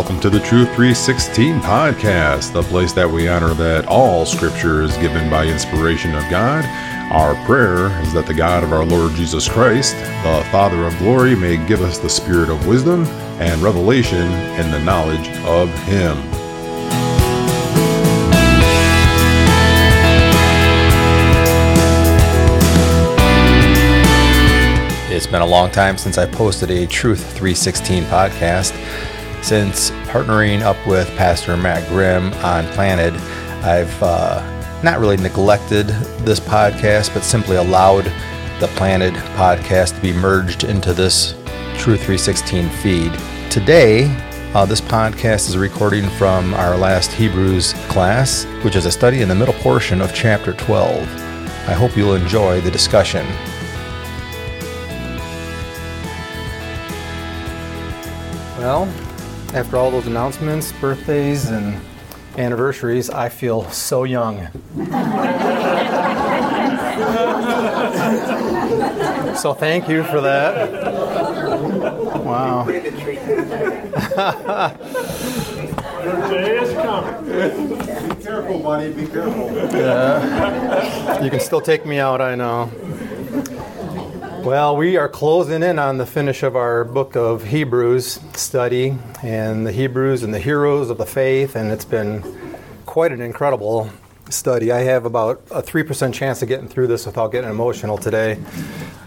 welcome to the Truth 316 podcast, the place that we honor that all scripture is given by inspiration of God. Our prayer is that the God of our Lord Jesus Christ, the Father of glory, may give us the spirit of wisdom and revelation in the knowledge of Him. It's been a long time since I posted a Truth 316 podcast. Since partnering up with Pastor Matt Grimm on Planted, I've uh, not really neglected this podcast, but simply allowed the Planted podcast to be merged into this Truth 316 feed. Today, uh, this podcast is a recording from our last Hebrews class, which is a study in the middle portion of chapter 12. I hope you'll enjoy the discussion. Well, after all those announcements, birthdays, and anniversaries, I feel so young. so thank you for that. Wow. Birthday is coming. Be careful, buddy. Be careful. Yeah. You can still take me out, I know. Well, we are closing in on the finish of our book of Hebrews study and the Hebrews and the heroes of the faith, and it's been quite an incredible study. I have about a 3% chance of getting through this without getting emotional today.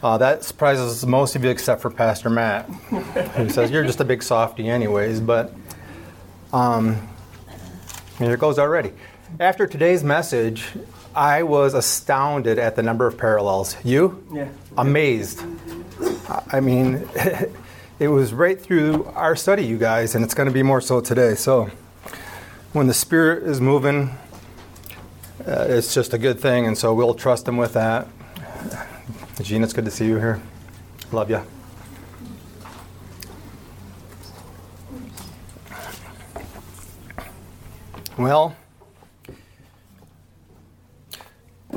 Uh, that surprises most of you except for Pastor Matt, who says, You're just a big softy, anyways. But um, here it goes already. After today's message, I was astounded at the number of parallels. You? Yeah. Amazed. I mean, it was right through our study, you guys, and it's going to be more so today. So, when the Spirit is moving, uh, it's just a good thing, and so we'll trust Him with that. Gene, it's good to see you here. Love you. Well,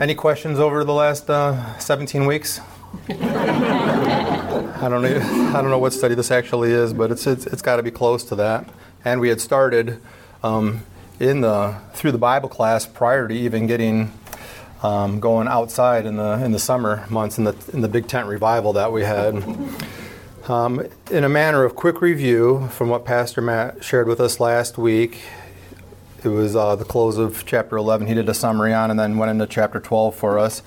any questions over the last uh, 17 weeks? I don't know. I don't know what study this actually is, but it's it's, it's got to be close to that. And we had started um, in the through the Bible class prior to even getting um, going outside in the in the summer months in the in the big tent revival that we had. Um, in a manner of quick review from what Pastor Matt shared with us last week, it was uh, the close of chapter 11. He did a summary on and then went into chapter 12 for us.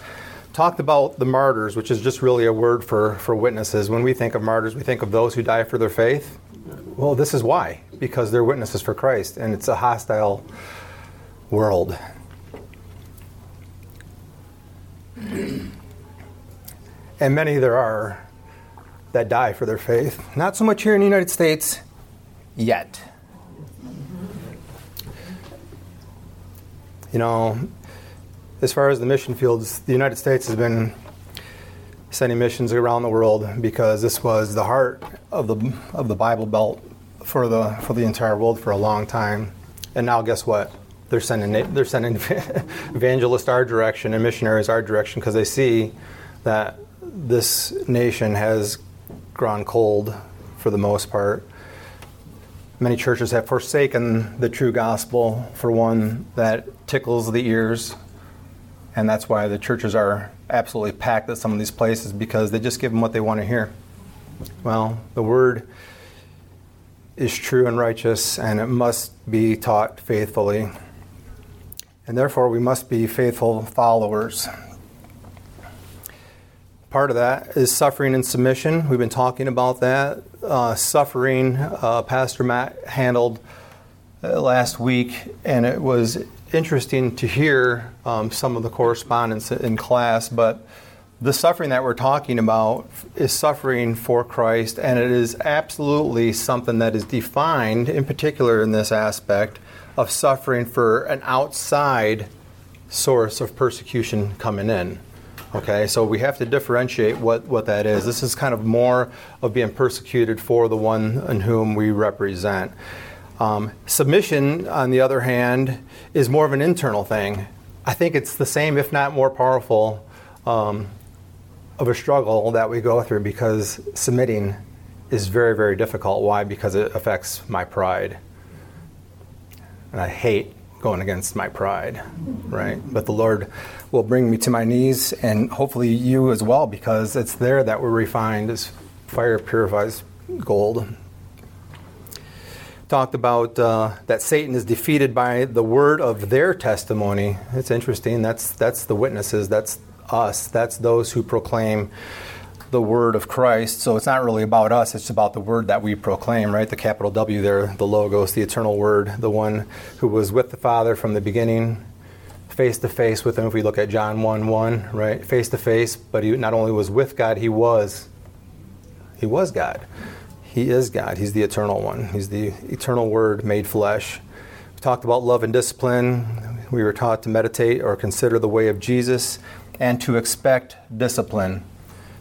Talked about the martyrs, which is just really a word for, for witnesses. When we think of martyrs, we think of those who die for their faith. Well, this is why because they're witnesses for Christ, and it's a hostile world. And many there are that die for their faith. Not so much here in the United States yet. You know, as far as the mission fields, the United States has been sending missions around the world because this was the heart of the of the Bible Belt for the for the entire world for a long time. And now, guess what? They're sending they're sending evangelists our direction and missionaries our direction because they see that this nation has grown cold for the most part. Many churches have forsaken the true gospel for one that tickles the ears, and that's why the churches are absolutely packed at some of these places because they just give them what they want to hear. Well, the word is true and righteous, and it must be taught faithfully. And therefore, we must be faithful followers. Part of that is suffering and submission. We've been talking about that. Uh, suffering, uh, Pastor Matt handled uh, last week, and it was interesting to hear um, some of the correspondence in class. But the suffering that we're talking about is suffering for Christ, and it is absolutely something that is defined, in particular in this aspect, of suffering for an outside source of persecution coming in. Okay, so we have to differentiate what, what that is. This is kind of more of being persecuted for the one in whom we represent. Um, submission, on the other hand, is more of an internal thing. I think it's the same, if not more powerful, um, of a struggle that we go through because submitting is very, very difficult. Why? Because it affects my pride. and I hate going against my pride, right? But the Lord will bring me to my knees, and hopefully you as well, because it's there that we're refined as fire purifies gold. Talked about uh, that Satan is defeated by the word of their testimony. It's interesting. That's that's the witnesses. That's us. That's those who proclaim the word of Christ. So it's not really about us, it's about the word that we proclaim, right? The capital W there, the Logos, the eternal word, the one who was with the Father from the beginning, face to face with him. If we look at John 1 1, right? Face to face, but he not only was with God, he was. He was God. He is God. He's the eternal one. He's the eternal word made flesh. We talked about love and discipline. We were taught to meditate or consider the way of Jesus and to expect discipline.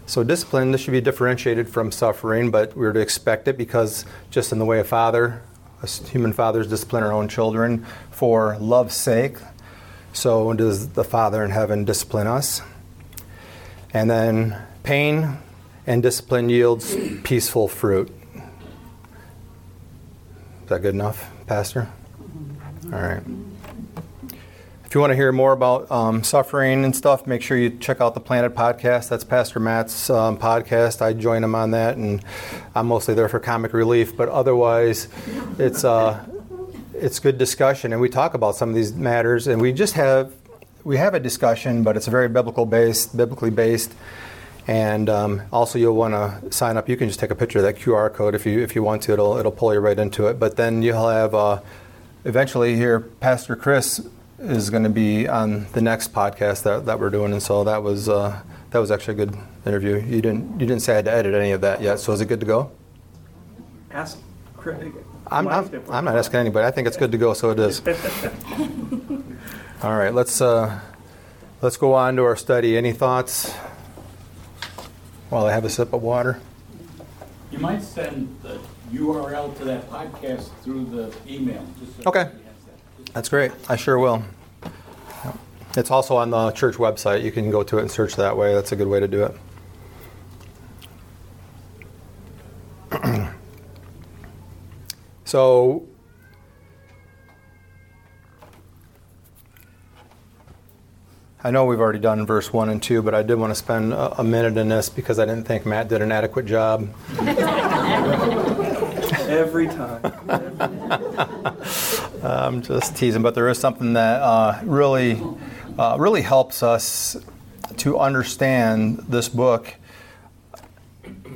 So, discipline, this should be differentiated from suffering, but we're to expect it because, just in the way a father, human fathers discipline our own children for love's sake, so does the Father in heaven discipline us. And then, pain and discipline yields peaceful fruit. Is that good enough, Pastor? All right. If you want to hear more about um, suffering and stuff, make sure you check out the Planted podcast. That's Pastor Matt's um, podcast. I join him on that, and I'm mostly there for comic relief. But otherwise, it's uh, it's good discussion, and we talk about some of these matters, and we just have we have a discussion, but it's very biblical based, biblically based. And um, also, you'll want to sign up. You can just take a picture of that QR code if you if you want to. It'll it'll pull you right into it. But then you'll have uh, eventually here Pastor Chris is going to be on the next podcast that, that we're doing, and so that was uh, that was actually a good interview. You didn't you didn't say I had to edit any of that yet, so is it good to go? Ask Craig. I'm, I'm, I'm not asking anybody. I think it's good to go, so it is. All right, let's uh, let's go on to our study. Any thoughts? While I have a sip of water. You might send the URL to that podcast through the email. just so Okay. that. That's great. I sure will. It's also on the church website. You can go to it and search that way. That's a good way to do it. so, I know we've already done verse 1 and 2, but I did want to spend a, a minute in this because I didn't think Matt did an adequate job. Every time. I'm just teasing, but there is something that uh, really, uh, really helps us to understand this book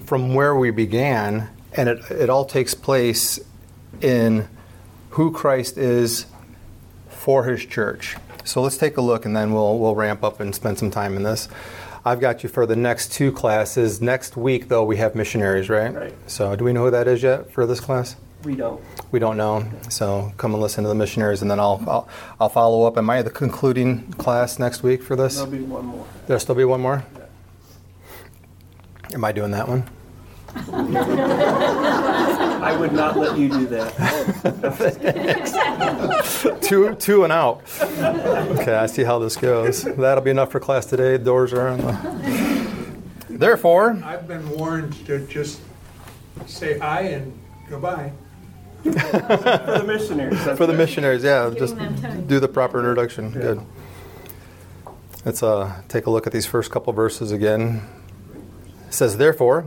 from where we began, and it, it all takes place in who Christ is for His church. So let's take a look, and then we'll we'll ramp up and spend some time in this. I've got you for the next two classes. Next week, though, we have missionaries, right? Right. So, do we know who that is yet for this class? We don't. We don't know, so come and listen to the missionaries, and then I'll I'll, I'll follow up. Am I the concluding class next week for this? There'll be one more. There'll still be one more. Yeah. Am I doing that one? I would not let you do that. two two and out. Okay, I see how this goes. That'll be enough for class today. Doors are on. The... Therefore, I've been warned to just say hi and goodbye. For the missionaries. for the it. missionaries, yeah, Giving just do the proper introduction. Good. Let's uh, take a look at these first couple verses again. It says, Therefore,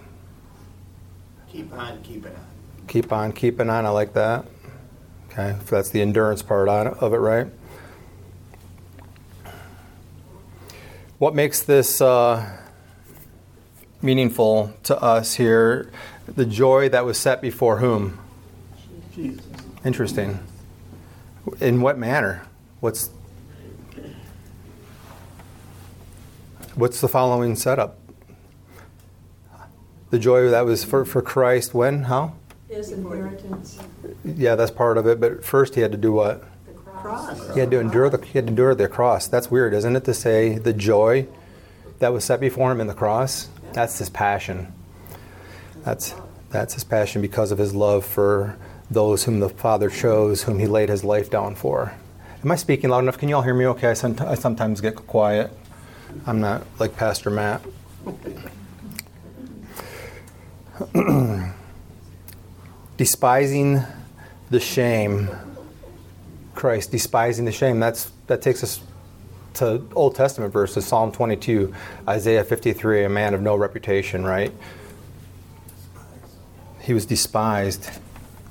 Keep on keeping on. Keep on keeping on. I like that. Okay, so that's the endurance part of it, right? What makes this uh, meaningful to us here? The joy that was set before whom? Jesus. Interesting. In what manner? What's What's the following setup? The joy that was for, for Christ when? How? His inheritance, Yeah, that's part of it, but first he had to do what? the cross. cross. He had to endure the he had to endure the cross. That's weird, isn't it? To say the joy that was set before him in the cross. That's his passion. That's that's his passion because of his love for those whom the Father chose, whom he laid his life down for. Am I speaking loud enough? Can you all hear me okay? I, I sometimes get quiet. I'm not like Pastor Matt. despising the shame. Christ despising the shame. That's that takes us to old testament verses psalm 22 isaiah 53 a man of no reputation right? He was despised.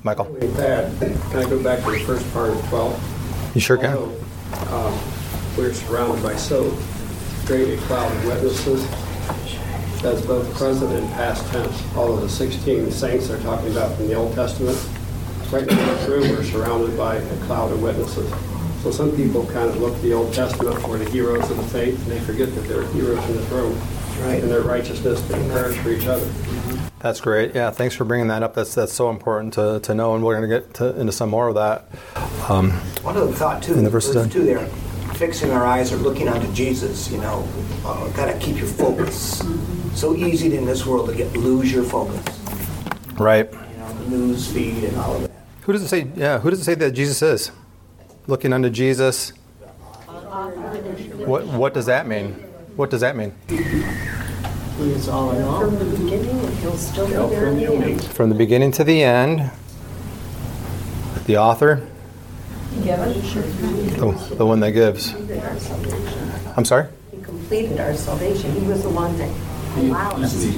Michael. With that, can I go back to the first part of 12? you sure can. Although, um, We're surrounded by so great a cloud of witnesses. That's both present and past tense. All of the 16 saints they're talking about from the Old Testament. Right in this room, we're surrounded by a cloud of witnesses. So some people kind of look at the Old Testament for the heroes of the faith, and they forget that they're heroes in this room. Right. And their righteousness being prayers for each other. that's great yeah thanks for bringing that up that's that's so important to, to know and we're going to get to, into some more of that um, One other thought too, In the the verses verse then? two there, fixing our eyes or looking unto Jesus, you know, uh, gotta keep your focus. So easy in this world to get lose your focus. right. You know, the news feed and all of that. who does it say yeah who does it say that jesus is? Looking unto jesus. What what does that mean? What does that mean? He is all in all. From the beginning, and he'll still be there from the the end. from the beginning to the end the author? The, the one that gives. I'm sorry? He completed our salvation. He was the one that allowed us to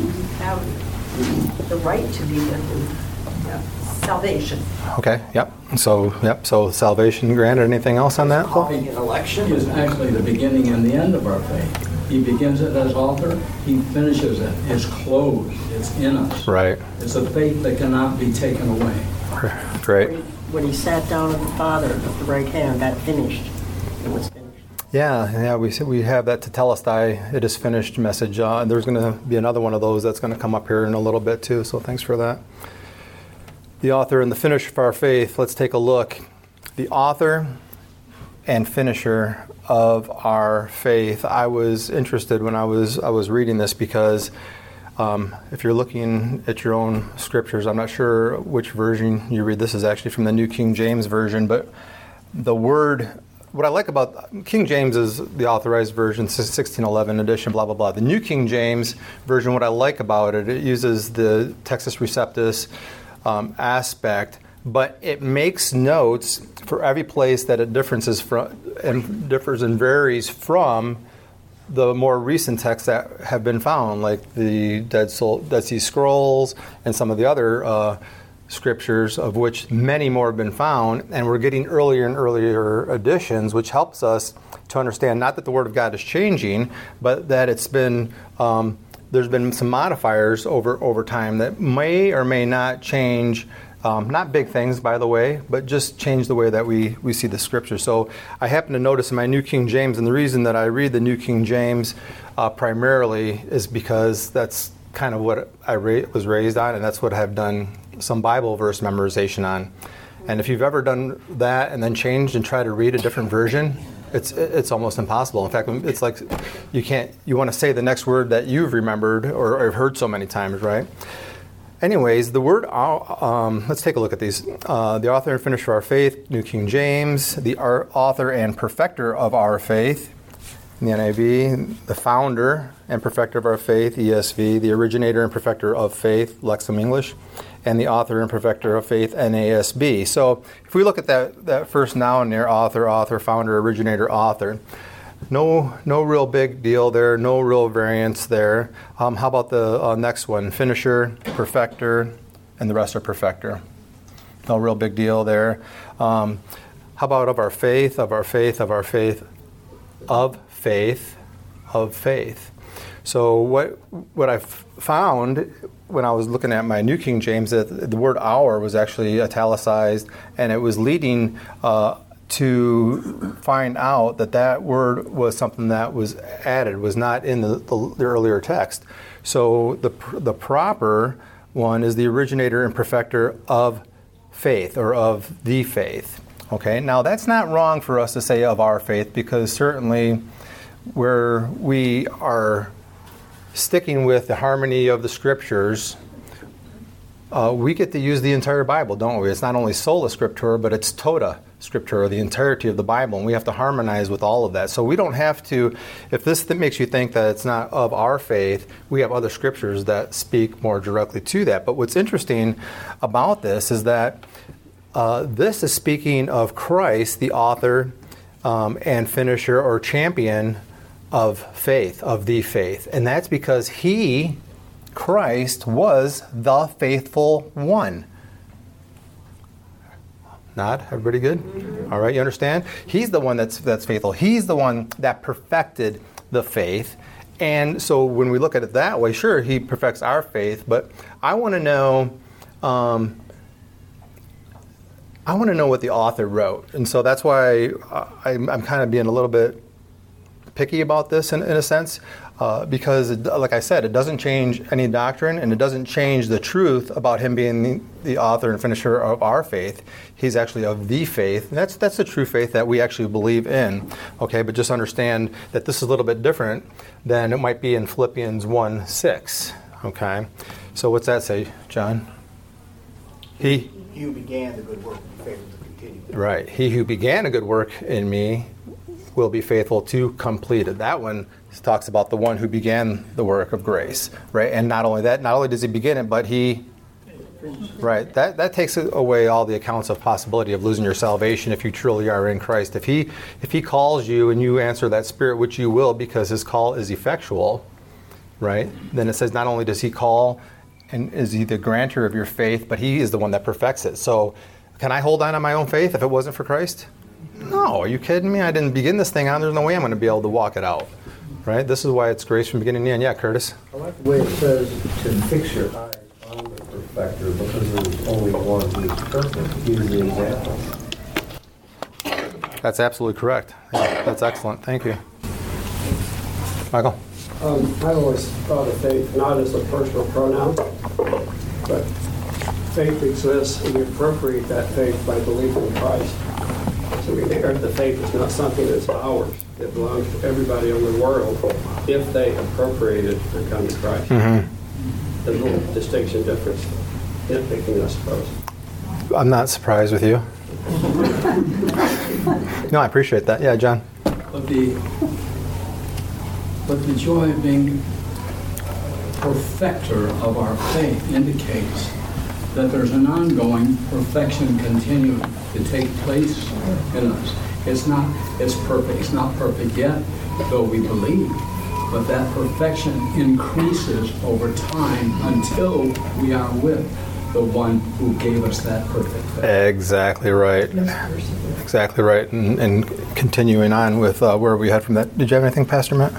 have the right to be with him. Yeah. Salvation. okay yep so yep so salvation granted anything else on that Calling an election. is actually the beginning and the end of our faith. He begins it as author, he finishes it. It's closed, it's in us. right It's a faith that cannot be taken away. great When he sat down at the Father at the right hand, that finished. It was finished. Yeah, yeah, we we have that to tell us that it is finished message. Uh, and there's going to be another one of those that's going to come up here in a little bit too. So thanks for that. The author and the finisher of our faith. Let's take a look. The author and finisher of our faith. I was interested when I was I was reading this because um, if you're looking at your own scriptures, I'm not sure which version you read. This is actually from the New King James version, but the word what I like about King James is the authorized version, 1611 edition, blah blah blah. The New King James version, what I like about it, it uses the Textus Receptus um, aspect, but it makes notes for every place that it differences from and differs and varies from the more recent texts that have been found, like the Dead, Soul, Dead Sea Scrolls and some of the other uh, scriptures, of which many more have been found, and we're getting earlier and earlier editions, which helps us to understand not that the Word of God is changing, but that it's been um, there's been some modifiers over over time that may or may not change. Um, not big things, by the way, but just change the way that we, we see the scripture. So I happen to notice in my New King James, and the reason that I read the New King James uh, primarily is because that's kind of what I ra- was raised on, and that's what I've done some Bible verse memorization on. And if you've ever done that and then changed and tried to read a different version, it's it's almost impossible. In fact, it's like you can't you want to say the next word that you've remembered or, or heard so many times, right? Anyways, the word, um, let's take a look at these. Uh, the author and finisher of our faith, New King James, the author and perfecter of our faith, the NIV, the founder and perfecter of our faith, ESV, the originator and perfecter of faith, Lexham English, and the author and perfecter of faith, NASB. So if we look at that, that first noun there, author, author, founder, originator, author, no, no real big deal there. No real variance there. Um, how about the uh, next one? Finisher, perfecter, and the rest are perfecter. No real big deal there. Um, how about of our faith, of our faith, of our faith, of faith, of faith? So what what I found when I was looking at my New King James that the word "our" was actually italicized, and it was leading. Uh, to find out that that word was something that was added, was not in the, the, the, earlier text. So the, the proper one is the originator and perfecter of faith or of the faith. Okay, now that's not wrong for us to say of our faith because certainly where we are sticking with the harmony of the scriptures, uh, we get to use the entire Bible, don't we? It's not only sola scriptura, but it's tota scriptura, the entirety of the Bible, and we have to harmonize with all of that. So we don't have to, if this th- makes you think that it's not of our faith, we have other scriptures that speak more directly to that. But what's interesting about this is that uh, this is speaking of Christ, the author um, and finisher or champion of faith, of the faith. And that's because he, Christ, was the faithful one. Not everybody good? All right, you understand? He's the one that's that's faithful. He's the one that perfected the faith. And so when we look at it that way, sure, he perfects our faith, but I want to know um, I want to know what the author wrote, and so that's why I, am kind of being a little bit picky about this in, in a sense, uh, because, it, like I said, it doesn't change any doctrine, and it doesn't change the truth about him being the, the author and finisher of our faith. He's actually of the faith. And that's that's the true faith that we actually believe in. Okay, but just understand that this is a little bit different than it might be in Philippians one six. Okay, so what's that say, John? He. You began the good work Right. He who began a good work in me will be faithful to complete it. That one talks about the one who began the work of grace, right? And not only that, not only does he begin it, but he Right. That that takes away all the accounts of possibility of losing your salvation if you truly are in Christ. If he if he calls you and you answer that spirit which you will because his call is effectual, right? Then it says not only does he call and is he the grantor of your faith, but he is the one that perfects it. So can I hold on to my own faith if it wasn't for Christ? No, are you kidding me? I didn't begin this thing on. There's no way I'm going to be able to walk it out. Right? This is why it's grace from beginning to end. Yeah, Curtis? I like the way it says to fix your eyes on the perfecter because there's only one who is perfect. He is the example. That's absolutely correct. Yeah, that's excellent. Thank you. Michael? Um, I always thought of faith not as a personal pronoun, but faith exists and we appropriate that faith by believing in Christ. So we think the faith is not something that's ours. It belongs to everybody in the world if they appropriate it and come to Christ. Mm-hmm. There's a little distinction difference in thinking, I suppose. I'm not surprised with you. no, I appreciate that. Yeah, John. But the but the joy of being perfecter of our faith indicates that there's an ongoing perfection continuing to take place in us. It's not, it's perfect, it's not perfect yet, though we believe, but that perfection increases over time until we are with the one who gave us that perfect faith. Exactly right. Exactly right. And, and continuing on with uh, where we had from that, did you have anything, Pastor Matt?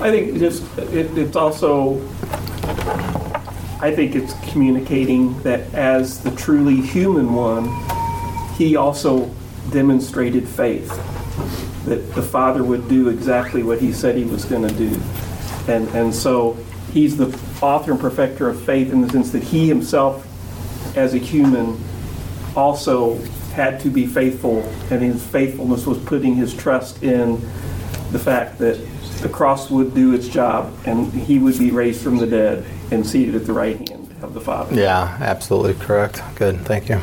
I think just it, it's also I think it's communicating that as the truly human one, he also demonstrated faith that the Father would do exactly what he said he was going to do. And, and so he's the author and perfecter of faith in the sense that he himself, as a human, also had to be faithful, and his faithfulness was putting his trust in the fact that the cross would do its job and he would be raised from the dead and seated at the right hand of the Father. Yeah, absolutely correct. Good, thank you.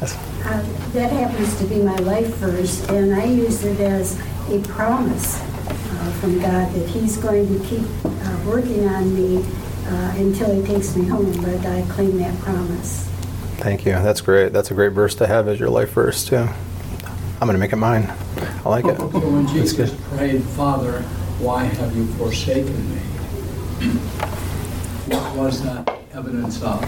Yes. Uh, that happens to be my life verse, and I use it as a promise uh, from God that He's going to keep uh, working on me uh, until He takes me home. But I claim that promise. Thank you. That's great. That's a great verse to have as your life verse, too. I'm going to make it mine. I like it. So when Jesus prayed, Father, why have you forsaken me? What was that evidence of?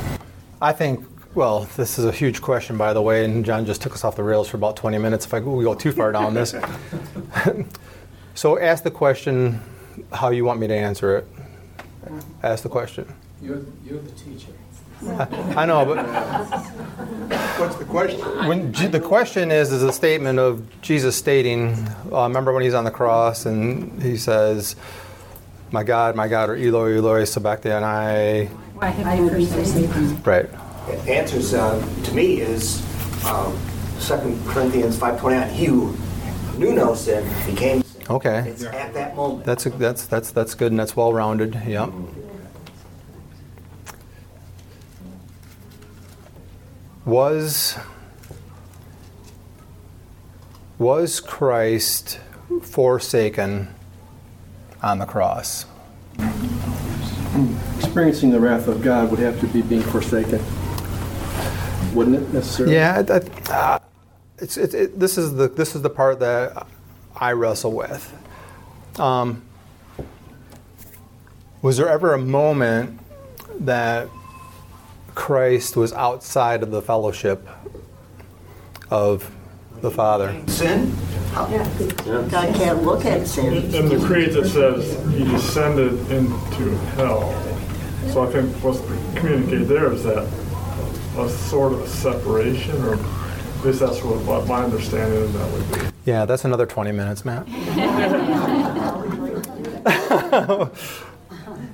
I think, well, this is a huge question, by the way, and John just took us off the rails for about 20 minutes if I, we go too far down this. so ask the question how you want me to answer it. Ask the question. You're, you're the teacher. I know, but what's the question? When the question is, is a statement of Jesus stating, uh, remember when he's on the cross and he says, "My God, my God," or "Eloi, Eloi, sabachthani." Why have you forsaken Right. The answer uh, to me is um, 2 Corinthians 5.29, he who knew no sin became sin. Okay. It's at that moment. That's a, that's that's that's good and that's well rounded. Yep. Was was Christ forsaken on the cross? Experiencing the wrath of God would have to be being forsaken, wouldn't it necessarily? Yeah, I, I, uh, it's, it, it, this is the this is the part that I wrestle with. Um, was there ever a moment that Christ was outside of the fellowship of the Father? Sin? Yeah, God can't look at sin. In the creed that says he descended into hell. So I think what's communicated there is that a sort of a separation, or at least that's what, what my understanding of that would be. Yeah, that's another 20 minutes, Matt.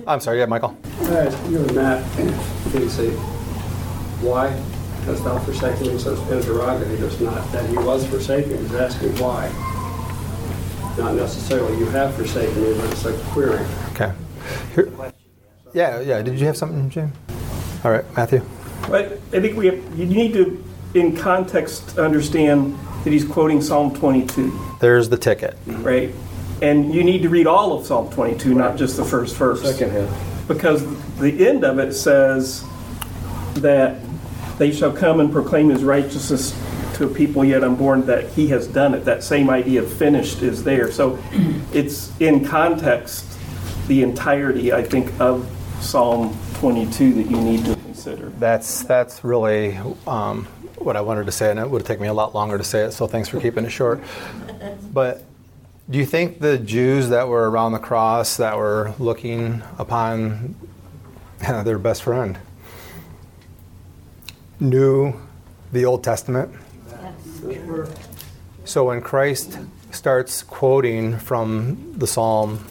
I'm sorry, yeah, Michael. Alright, you and Matt, can you say, why hast thou forsaken me? So it's interrogative, it's not that he was forsaken, he's asking why. Not necessarily you have forsaken me, but it's a query. Okay. Here, yeah, yeah. Did you have something, Jim? All right, Matthew. But I think we have, you need to, in context, understand that he's quoting Psalm 22, There's the ticket. right? And you need to read all of Psalm 22, not just the first verse. Second half. Because the end of it says that they shall come and proclaim his righteousness to a people yet unborn, that he has done it. That same idea of finished is there. So it's in context, the entirety, I think, of Psalm 22 that you need to consider. That's that's really um, what I wanted to say, and it would take me a lot longer to say it. So thanks for keeping it short. But do you think the Jews that were around the cross that were looking upon their best friend knew the Old Testament? So when Christ starts quoting from the Psalm,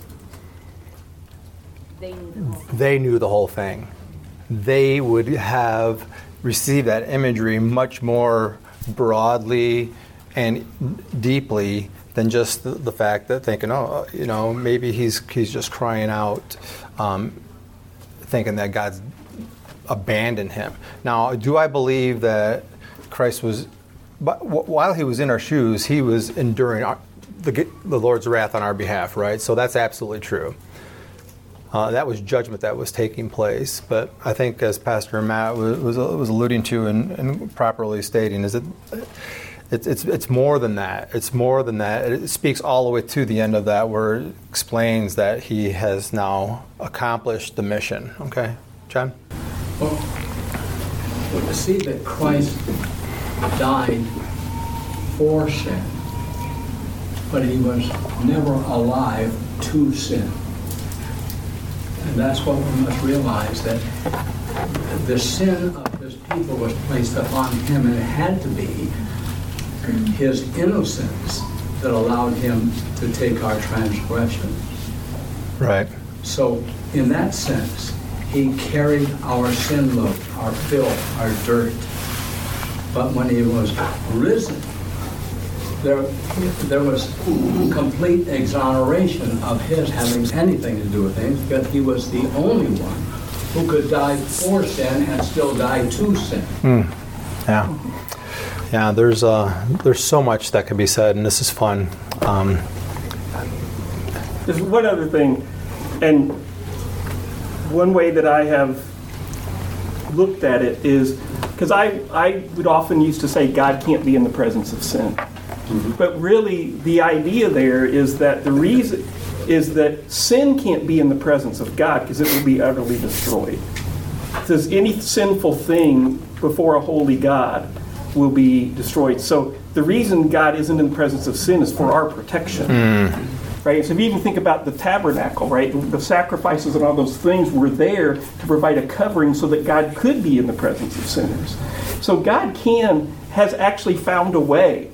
they knew the whole thing. They would have received that imagery much more broadly and deeply than just the, the fact that thinking, oh, you know, maybe he's he's just crying out, um, thinking that God's abandoned him. Now, do I believe that Christ was, but while he was in our shoes, he was enduring our, the, the Lord's wrath on our behalf, right? So that's absolutely true. Uh, that was judgment that was taking place. But I think, as Pastor Matt was, was, was alluding to and, and, properly stating, is that it's, it's, it's more than that. It's more than that. It speaks all the way to the end of that where it explains that he has now accomplished the mission. Okay, John? Well, to see that Christ died for sin, but he was never alive to sin. And that's what we must realize that the sin of his people was placed upon him, and it had to be his innocence that allowed him to take our transgression. Right. So, in that sense, he carried our sin load, our filth, our dirt. But when he was risen, there, there was complete exoneration of his having anything to do with things because he was the only one who could die for sin and still die to sin. Mm. Yeah. Yeah, there's uh, there's so much that can be said, and this is fun. Um, There's one other thing, and one way that I have looked at it is because I, I would often used to say God can't be in the presence of sin. Mm-hmm. But really, the idea there is that the reason is that sin can't be in the presence of God because it will be utterly destroyed. Because any sinful thing before a holy God will be destroyed. So the reason God isn't in the presence of sin is for our protection. Mm right? So if you even think about the tabernacle, right? The sacrifices and all those things were there to provide a covering so that God could be in the presence of sinners. So God can, has actually found a way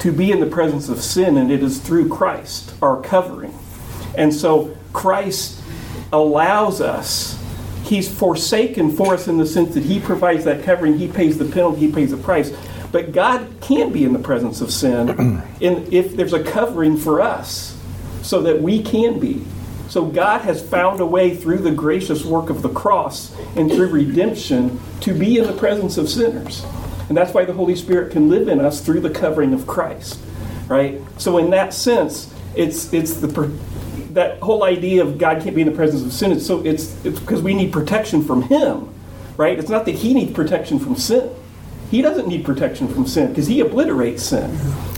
to be in the presence of sin, and it is through Christ, our covering. And so Christ allows us, He's forsaken for us in the sense that He provides that covering, He pays the penalty, He pays the price. But God can be in the presence of sin in, if there's a covering for us so that we can be. So God has found a way through the gracious work of the cross and through redemption to be in the presence of sinners. And that's why the Holy Spirit can live in us through the covering of Christ. Right? So in that sense, it's it's the that whole idea of God can't be in the presence of sin. It's so it's it's because we need protection from Him, right? It's not that He needs protection from sin. He doesn't need protection from sin because He obliterates sin,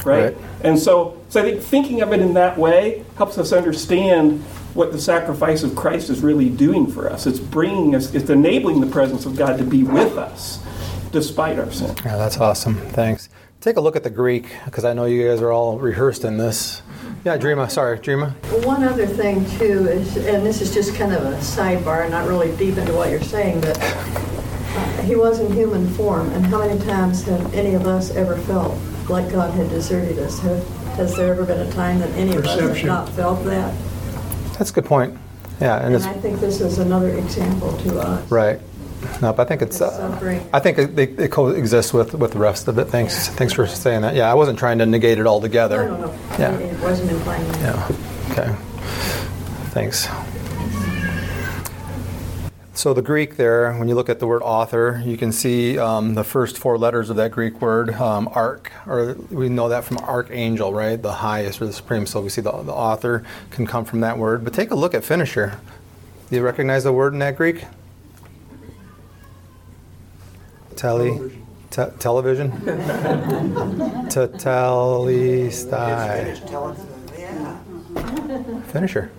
right? right? And so, so I think thinking of it in that way helps us understand what the sacrifice of Christ is really doing for us. It's bringing us, it's enabling the presence of God to be with us despite our sin. Yeah, that's awesome. Thanks. Take a look at the Greek because I know you guys are all rehearsed in this. Yeah, Dreama. Sorry, Dreama. One other thing too is, and this is just kind of a sidebar, not really deep into what you're saying, but uh, he was in human form, and how many times have any of us ever felt like God had deserted us? Have, has there ever been a time that any of us have not felt that? That's a good point. Yeah, and, and I think this is another example to us. Right. No, but I think it's. Uh, I think it, it, it, coexists with with the rest of it. Thanks. Yeah. Thanks for saying that. Yeah, I wasn't trying to negate it altogether. No, no, no. Yeah. It wasn't implying that. Yeah. Okay. Thanks. So the Greek there, when you look at the word author, you can see um, the first four letters of that Greek word, um, arch, or we know that from archangel, right? The highest or the supreme. So we see the, the author can come from that word. But take a look at finisher. Do you recognize the word in that Greek? Tele, te, television. Tetelestai. Finisher.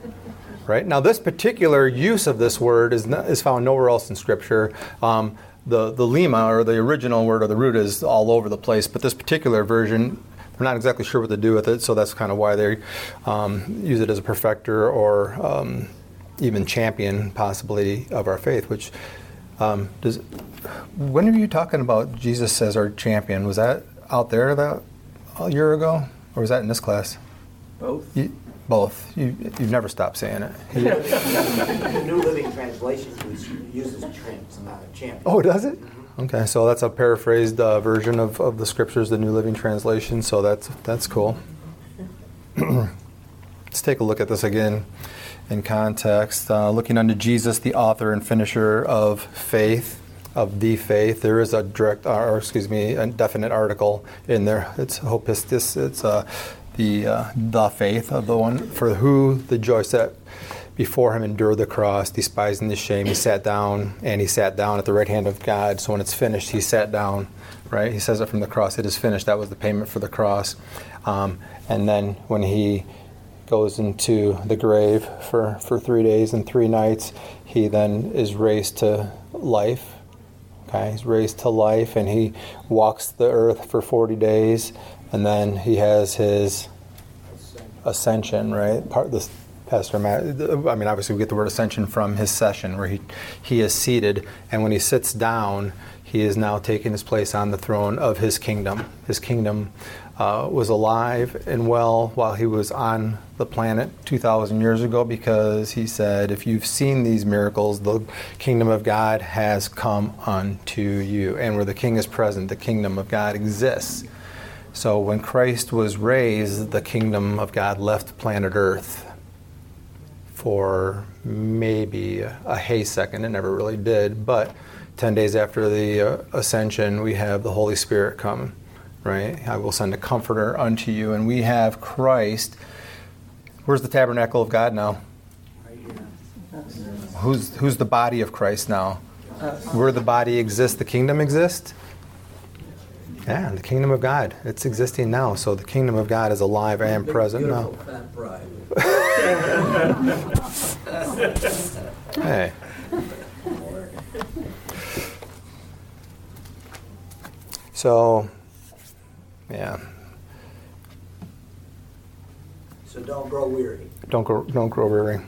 Right now, this particular use of this word is not, is found nowhere else in Scripture. Um, the the lemma or the original word or the root is all over the place, but this particular version they're not exactly sure what to do with it, so that's kind of why they um, use it as a perfecter or um, even champion, possibly, of our faith. Which um, does when are you talking about Jesus as our champion? Was that out there that a year ago, or was that in this class? Both. You, both. You, have never stopped saying it. the New Living Translation uses trans, champion. Oh, does it? Mm-hmm. Okay, so that's a paraphrased uh, version of, of the scriptures, the New Living Translation. So that's that's cool. Let's take a look at this again in context. Uh, looking unto Jesus, the author and finisher of faith of the faith. There is a direct, or excuse me, a definite article in there. It's hopistis. It's uh, the uh, the faith of the one for who the joy set before him endured the cross, despising the shame. He sat down, and he sat down at the right hand of God. So when it's finished, he sat down. Right? He says it from the cross. It is finished. That was the payment for the cross. Um, and then when he goes into the grave for, for three days and three nights, he then is raised to life Okay, he's raised to life and he walks the earth for 40 days and then he has his ascension, right? Part this Pastor Matt, I mean, obviously we get the word ascension from his session where he, he is seated and when he sits down, he is now taking his place on the throne of his kingdom. His kingdom uh, was alive and well while he was on the planet 2,000 years ago because he said, If you've seen these miracles, the kingdom of God has come unto you. And where the king is present, the kingdom of God exists. So when Christ was raised, the kingdom of God left planet Earth for maybe a hay second. It never really did. But 10 days after the uh, ascension, we have the Holy Spirit come right? I will send a comforter unto you. And we have Christ. Where's the tabernacle of God now? Who's, who's the body of Christ now? Where the body exists, the kingdom exists? Yeah, the kingdom of God. It's existing now. So the kingdom of God is alive and present now. hey. So yeah. So don't grow weary. Don't grow, don't grow weary.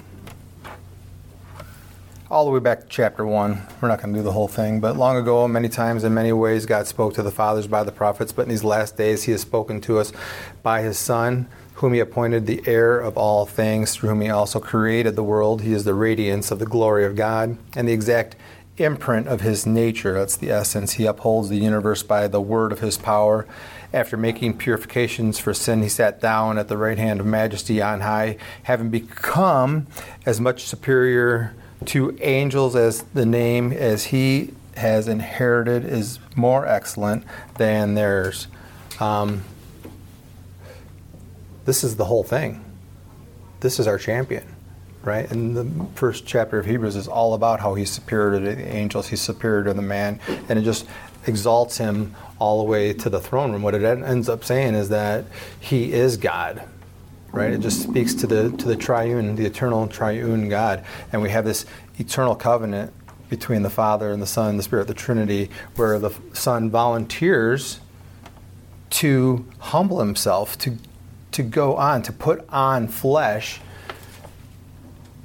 All the way back to chapter 1. We're not going to do the whole thing, but long ago, many times, in many ways, God spoke to the fathers by the prophets, but in these last days, He has spoken to us by His Son, whom He appointed the heir of all things, through whom He also created the world. He is the radiance of the glory of God and the exact imprint of his nature. That's the essence. He upholds the universe by the word of his power. After making purifications for sin, he sat down at the right hand of majesty on high, having become as much superior to angels as the name as he has inherited is more excellent than theirs. Um, this is the whole thing. This is our champion right? And the first chapter of Hebrews is all about how he's superior to the angels, he's superior to the man, and it just exalts him all the way to the throne room. What it ends up saying is that he is God, right? It just speaks to the to the triune, the eternal triune God, and we have this eternal covenant between the Father and the Son the Spirit, the Trinity, where the Son volunteers to humble himself, to to go on, to put on flesh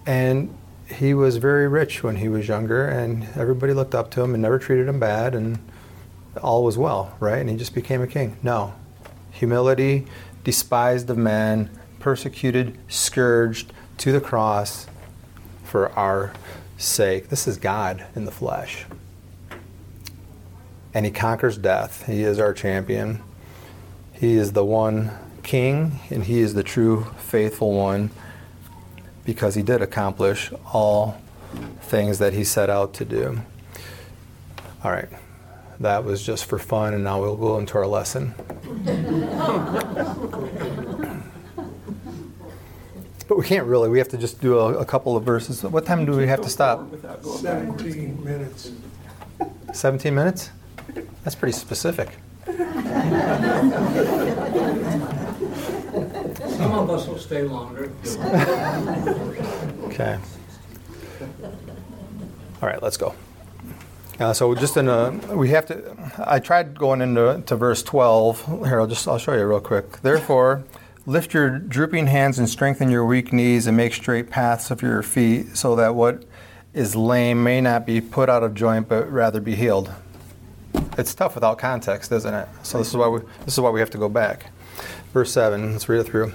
and he was very rich when he was younger, and everybody looked up to him and never treated him bad, and all was well, right? And he just became a king. No. Humility, despised of man, persecuted, scourged to the cross for our sake. This is God in the flesh. And he conquers death. He is our champion. He is the one king, and he is the true faithful one because he did accomplish all things that he set out to do. All right, that was just for fun, and now we'll go into our lesson. but we can't really. We have to just do a, a, couple of verses. What time do we have to stop? 17 minutes. 17 minutes? That's pretty specific. Some of us will stay longer. okay. All right, let's go. Uh, so just in a, we have to. I tried going into to verse 12. Here, I'll just I'll show you real quick. Therefore, lift your drooping hands and strengthen your weak knees and make straight paths of your feet, so that what is lame may not be put out of joint, but rather be healed. It's tough without context, isn't it? So this is why we this is why we have to go back. Verse seven. Let's read it through.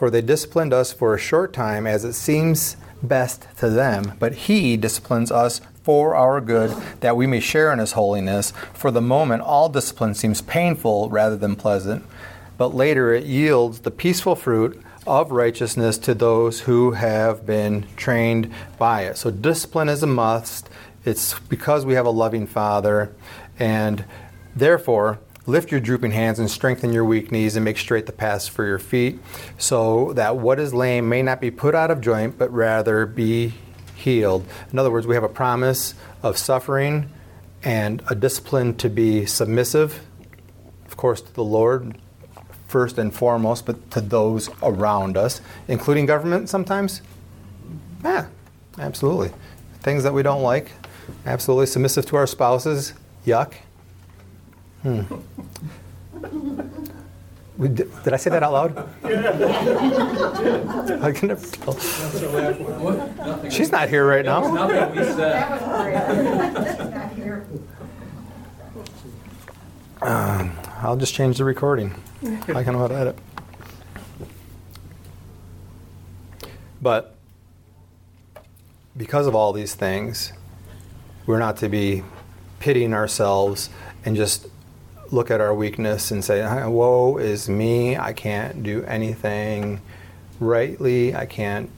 For they disciplined us for a short time as it seems best to them, but He disciplines us for our good, that we may share in His holiness. For the moment, all discipline seems painful rather than pleasant, but later it yields the peaceful fruit of righteousness to those who have been trained by it. So, discipline is a must. It's because we have a loving Father, and therefore, Lift your drooping hands and strengthen your weak knees and make straight the paths for your feet, so that what is lame may not be put out of joint, but rather be healed. In other words, we have a promise of suffering and a discipline to be submissive, of course, to the Lord first and foremost, but to those around us, including government sometimes. Yeah, absolutely. Things that we don't like, absolutely submissive to our spouses, yuck. Hmm. Did, did I say that out loud? I can never tell. She's not here right now. Um, I'll just change the recording. I can know how to edit. But because of all these things, we're not to be pitying ourselves and just look at our weakness and say, Woe is me, I can't do anything rightly, I can't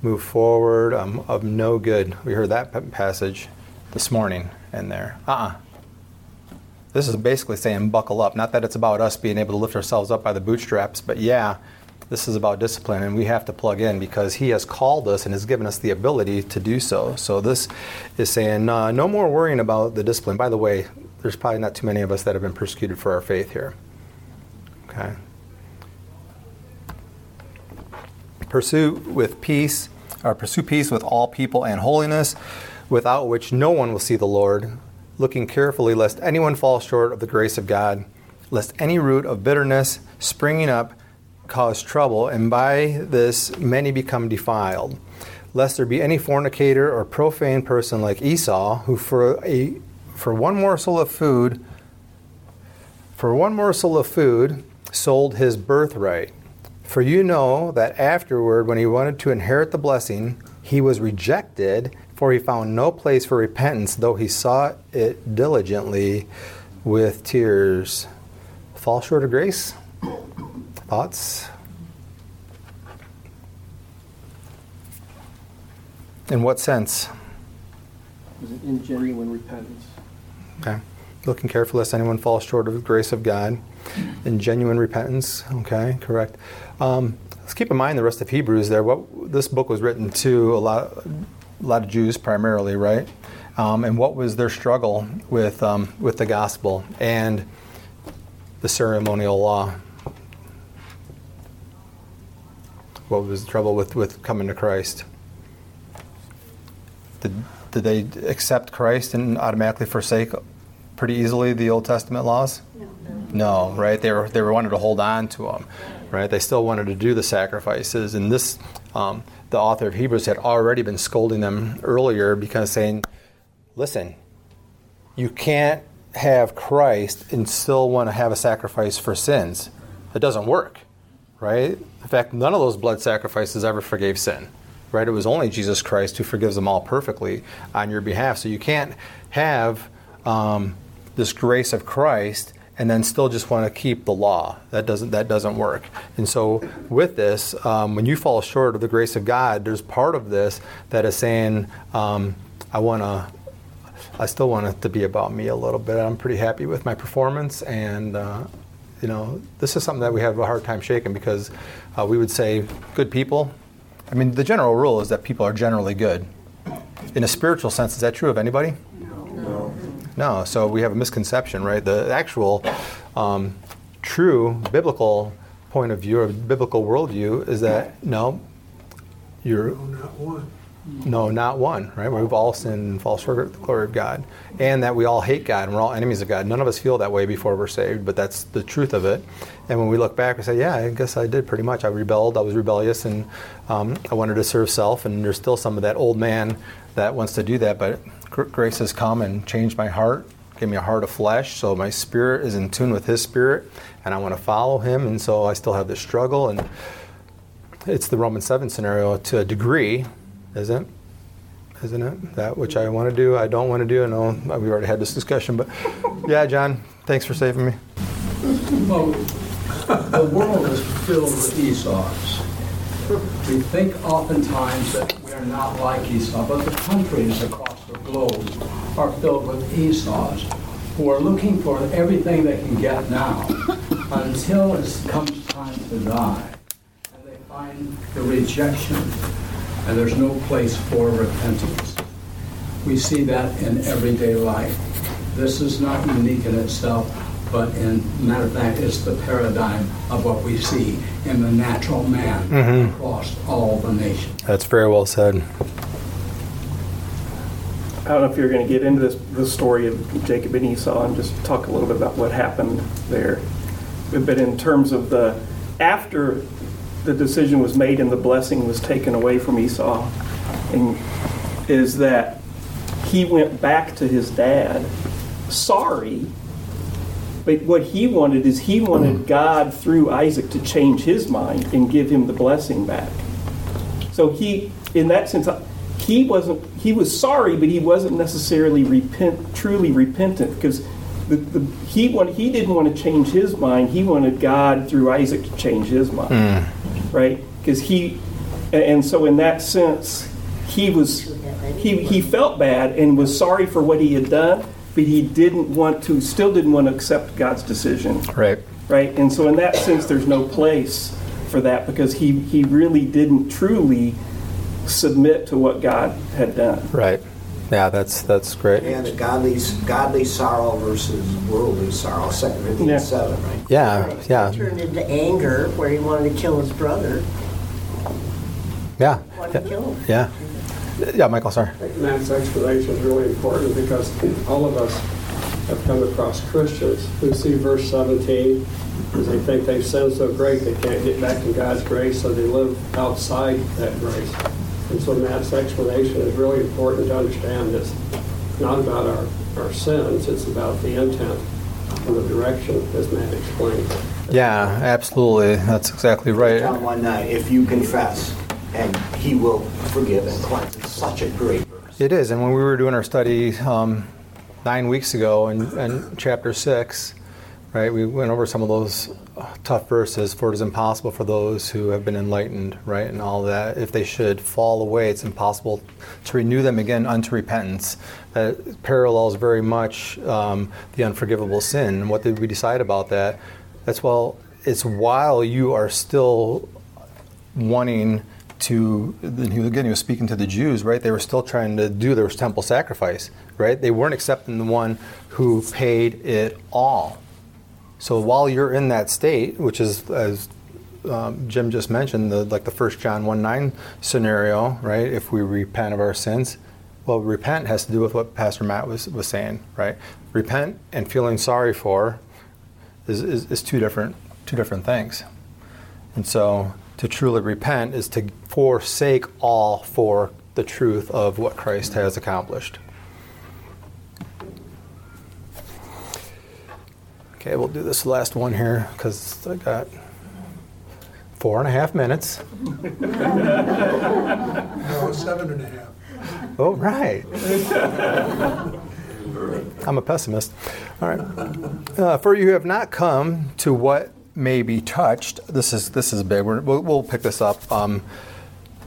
move forward, I'm of no good. We heard that passage this morning in there. Uh uh-uh. uh This is basically saying buckle up. Not that it's about us being able to lift ourselves up by the bootstraps, but yeah, this is about discipline, and we have to plug in because He has called us and has given us the ability to do so. So, this is saying uh, no more worrying about the discipline. By the way, there's probably not too many of us that have been persecuted for our faith here. Okay? Pursue with peace, or pursue peace with all people and holiness, without which no one will see the Lord, looking carefully lest anyone fall short of the grace of God, lest any root of bitterness springing up cause trouble, and by this many become defiled. Lest there be any fornicator or profane person like Esau, who for a for one morsel of food, for one morsel of food, sold his birthright. For you know that afterward, when he wanted to inherit the blessing, he was rejected, for he found no place for repentance, though he sought it diligently with tears. Fall short of grace? Thoughts? In what sense? Was it in genuine repentance? Looking careful lest anyone fall short of the grace of God. and genuine repentance. Okay, correct. Um, let's keep in mind the rest of Hebrews there. What this book was written to a lot, a lot of Jews primarily, right? Um, and what was their struggle with um, with the gospel and the ceremonial law? What was the trouble with, with coming to Christ? Did, did they accept Christ and automatically forsake pretty easily the Old Testament laws? No, right? They were they were wanted to hold on to them, right? They still wanted to do the sacrifices, and this um, the author of Hebrews had already been scolding them earlier because saying, "Listen, you can't have Christ and still want to have a sacrifice for sins. It doesn't work, right? In fact, none of those blood sacrifices ever forgave sin." Right? It was only Jesus Christ who forgives them all perfectly on your behalf. So you can't have um, this grace of Christ and then still just want to keep the law. That doesn't that doesn't work. And so with this, um, when you fall short of the grace of God, there's part of this that is saying, um, I want to. I still want it to be about me a little bit. I'm pretty happy with my performance, and uh, you know, this is something that we have a hard time shaking because uh, we would say good people. I mean, the general rule is that people are generally good. In a spiritual sense, is that true of anybody? No, so we have a misconception, right? The actual um, true biblical point of view or biblical worldview is that no, you're No, not one. no, not one, right? We've all sinned and fall short of the glory of God, and that we all hate God and we're all enemies of God. None of us feel that way before we're saved, but that's the truth of it. And when we look back, we say, "Yeah, I guess I did pretty much. I rebelled. I was rebellious, and um, I wanted to serve self." And there's still some of that old man that wants to do that, but grace has come and changed my heart, gave me a heart of flesh, so my spirit is in tune with His spirit, and I want to follow Him. And so I still have this struggle, and it's the Roman seven scenario to a degree, isn't? Isn't it that which I want to do, I don't want to do? I know we've already had this discussion, but yeah, John, thanks for saving me. Well, the world is filled with Esau's. We think oftentimes that we are not like Esau, but the countries across the globe are filled with Esau's who are looking for everything they can get now until it comes time to die. And they find the rejection, and there's no place for repentance. We see that in everyday life. This is not unique in itself, but in matter of fact, it's the paradigm of what we see in the natural man Mhm. across all the nations. That's very well said. I don't know if you're going to get into this the story of Jacob and Esau and just talk a little bit about what happened there. But in terms of the after the decision was made and the blessing was taken away from Esau, and is that he went back to his dad sorry. But what he wanted is he wanted God through Isaac to change his mind and give him the blessing back. So he, in that sense, he wasn't. He was sorry, but he wasn't necessarily repent, truly repentant, because the, the, he wanted, He didn't want to change his mind. He wanted God through Isaac to change his mind, hmm. right? Because he, and so in that sense, he was. He, he felt bad and was sorry for what he had done, but he didn't want to. Still didn't want to accept God's decision Right. right? And so, in that sense, there's no place for that because he, he really didn't truly submit to what God had done. Right. Yeah, that's that's great. And the godly, godly sorrow versus worldly sorrow, Second Corinthians Yeah. 7, right? Yeah, yeah, Turned into anger where he wanted to kill his brother. yeah, Wanted to kill him. yeah. Yeah, Michael, sorry. Matt's explanation is really important because all of us have come across Christians who see verse 17 because they think they've sinned so great they can't get back to God's grace, so they live outside that grace. And so Matt's explanation is really important to understand. It's not about our, our sins, it's about the intent and the direction, as Matt explained. Yeah, absolutely. That's exactly right. John 1 9, if you confess, and he will forgive and cleanse. It's such a great verse. It is. And when we were doing our study um, nine weeks ago in, in chapter 6, right, we went over some of those tough verses. For it is impossible for those who have been enlightened, right, and all that. If they should fall away, it's impossible to renew them again unto repentance. That parallels very much um, the unforgivable sin. And what did we decide about that? That's well, it's while you are still wanting to again he was speaking to the Jews, right? They were still trying to do their temple sacrifice, right? They weren't accepting the one who paid it all. So while you're in that state, which is as um, Jim just mentioned, the, like the First John one nine scenario, right? If we repent of our sins, well, repent has to do with what Pastor Matt was was saying, right? Repent and feeling sorry for is, is, is two different two different things, and so to truly repent is to forsake all for the truth of what Christ has accomplished. Okay, we'll do this last one here because I got four and a half minutes. No, seven and a half. Oh, right. I'm a pessimist. All right. Uh, for you who have not come to what may be touched. This is this is big. we will we'll pick this up um,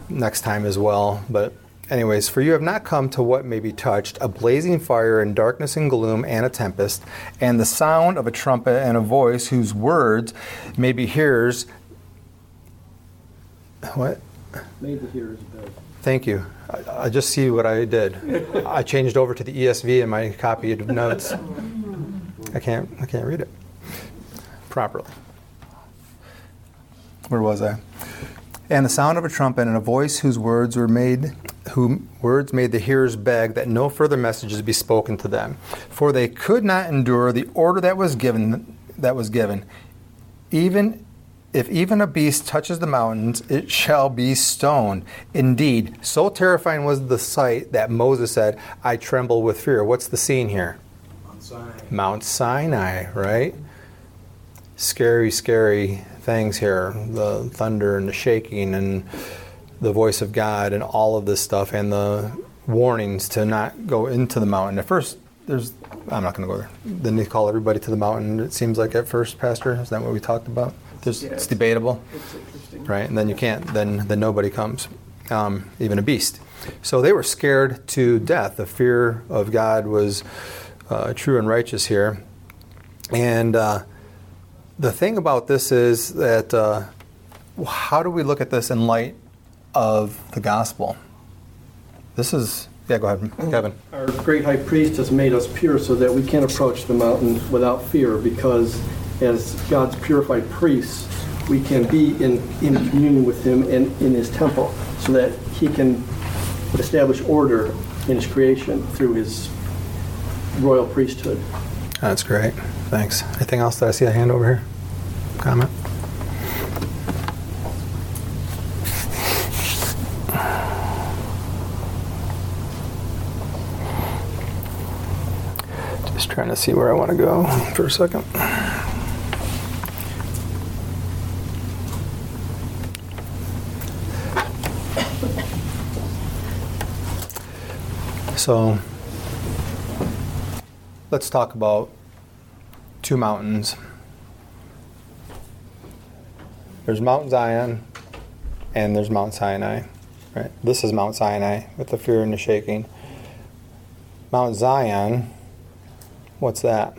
next time as well. But anyways, for you have not come to what may be touched: a blazing fire and darkness and gloom and a tempest, and the sound of a trumpet and a voice whose words may be hearers. What? Made the hearers beg. Thank you. I, I just see what I did. I changed over to the ESV in my copy of notes. I can't. I can't read it properly where was I? And the sound of a trumpet and a voice whose words were made, whose words made the hearers beg that no further messages be spoken to them, for they could not endure the order that was given. That was given, even if even a beast touches the mountains, it shall be stoned. Indeed, so terrifying was the sight that Moses said, "I tremble with fear." What's the scene here? Mount Sinai. Mount Sinai, right? Scary, scary things here the thunder and the shaking and the voice of God and all of this stuff and the warnings to not go into the mountain. At first, there's, I'm not going to go there. Then they call everybody to the mountain, it seems like at first, Pastor. Is that what we talked about? There's, Yeah, it's debatable. It's. Right? And then you can't, then, then nobody comes, um, even a beast. So they were scared to death. The fear of God was uh, true and righteous here. And, uh, the thing about this is that uh, how do we look at this in light of the gospel? This is, yeah, go ahead, Kevin. Our great high priest has made us pure so that we can approach the mountain without fear because as God's purified priests, we can be in, in communion with him and in his temple so that he can establish order in his creation through his royal priesthood. That's great. Thanks. Anything else? Did I see a hand over here? Comment? Just trying to see where I want to go for a second. So let's talk about two mountains. There's Mount Zion and there's Mount Sinai. Right? This is Mount Sinai with the fear and the shaking. Mount Zion, what's that?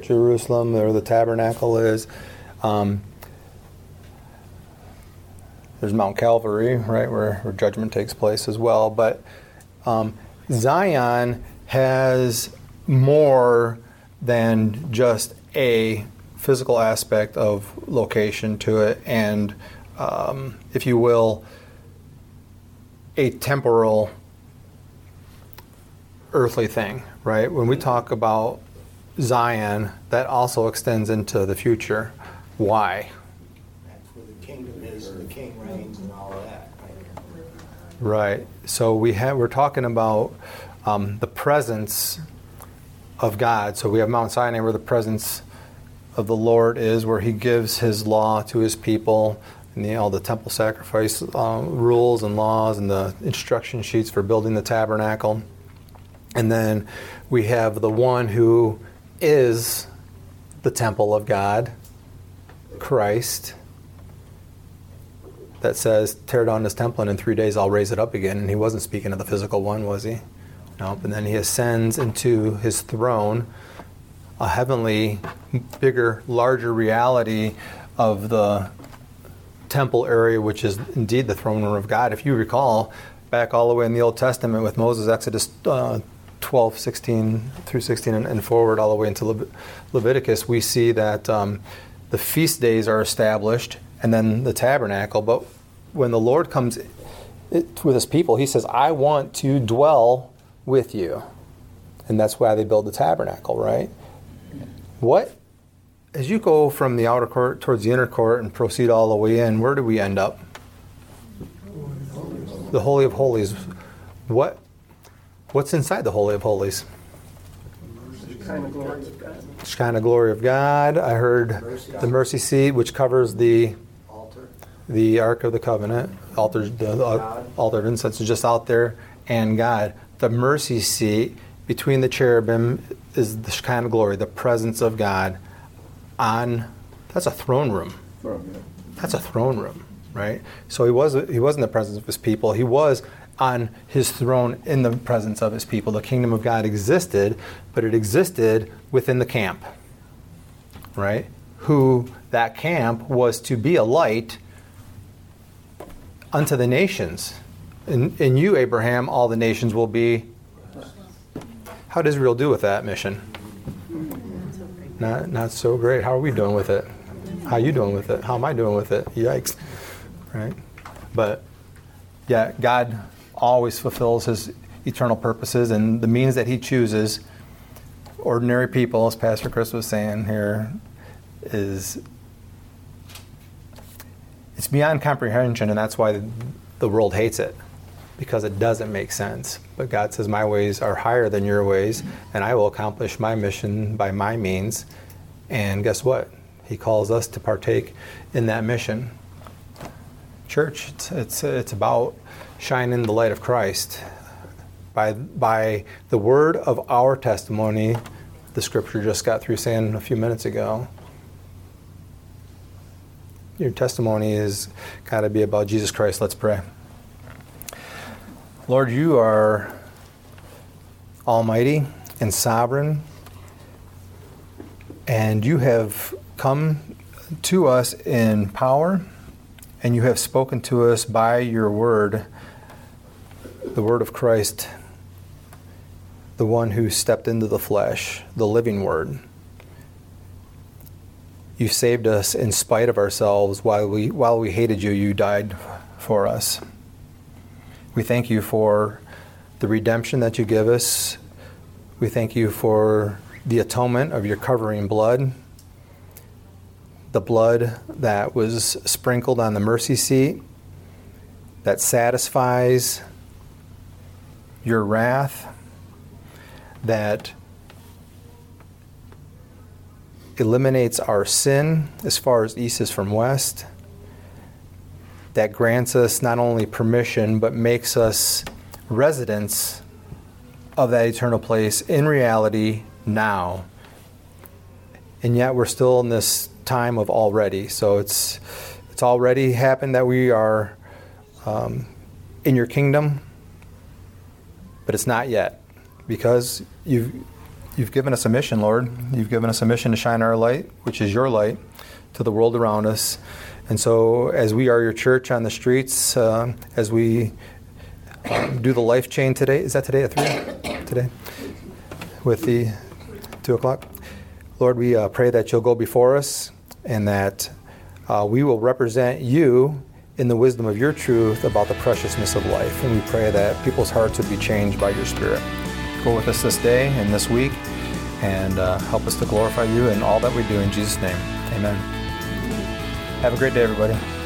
Jerusalem, where the tabernacle is. Um, there's Mount Calvary, right, where, where judgment takes place as well. But um, Zion has more than just a physical aspect of location to it, and um, if you will, a temporal earthly thing, right? When we talk about Zion, that also extends into the future. Why? That's where the kingdom is, and the king reigns and all of that. Right. So we have we're talking about um, the presence of God. So we have Mount Sinai where the presence of the Lord is, where He gives His law to His people, and the, all the temple sacrifice uh, rules and laws, and the instruction sheets for building the tabernacle. And then we have the one who is the temple of God, Christ, that says, Tear down this temple, and in three days I'll raise it up again. And he wasn't speaking of the physical one, was he? Nope. And then he ascends into his throne, a heavenly, bigger, larger reality of the temple area, which is indeed the throne room of God. If you recall, back all the way in the Old Testament with Moses, Exodus uh, 12, 16 through 16, and, and, forward all the way into Le- Leviticus, we see that um, the feast days are established and then the tabernacle. But when the Lord comes with his people, he says, I want to dwell with you. And that's why they build the tabernacle, right? What, as you go from the outer court towards the inner court and proceed all the way in, where do we end up? The Holy of Holies. What What's inside the Holy of Holies? Kind of glory of God. Shekinah glory of God. I heard the mercy seat, which covers the the Ark of the Covenant, altar, the uh, altar of incense is just out there, and God. The mercy seat between the cherubim is the Shekinah glory, the presence of God. On that's a throne room. That's a throne room, right? So he was he was in the presence of his people. He was on his throne in the presence of his people. The kingdom of God existed, but it existed within the camp, right? Who that camp was to be a light unto the nations. In, in you, Abraham, all the nations will be. How does Israel do with that mission? Not, not so great. How are we doing with it? How are you doing with it? How am I doing with it? Yikes. Right? But yeah, God always fulfills his eternal purposes and the means that he chooses ordinary people as pastor chris was saying here is it's beyond comprehension and that's why the world hates it because it doesn't make sense. But god says my ways are higher than your ways and i will accomplish my mission by my means. And guess what? He calls us to partake in that mission. Church it's, it's, it's about shining the light of Christ by, by the word of our testimony, the scripture just got through saying a few minutes ago. Your testimony is got to be about Jesus Christ. Let's pray. Lord, you are almighty and sovereign, and you have come to us in power, and you have spoken to us by your word the Word of Christ, the one who stepped into the flesh, the living Word. You saved us in spite of ourselves. While we, while we hated you, you died for us. We thank you for the redemption that you give us. We thank you for the atonement of your covering blood, the blood that was sprinkled on the mercy seat, that satisfies your wrath that eliminates our sin as far as east is from west, that grants us not only permission but makes us residents of that eternal place in reality now. And yet we're still in this time of already. So it's it's already happened that we are um, in your kingdom but it's not yet because you've you've given us a mission, Lord. You've given us a mission to shine our light, which is your light, to the world around us. And so, as we are your church on the streets, uh, as we um, do the life chain today, is that today at three? Today, with the two o'clock. Lord, we uh, pray that you'll go before us and that uh, we will represent you in the wisdom of your truth about the preciousness of life. And we pray that people's hearts would be changed by your Spirit. Go with us this day and this week and uh, help us to glorify you in all that we do in Jesus' name. Amen. Have a great day, everybody.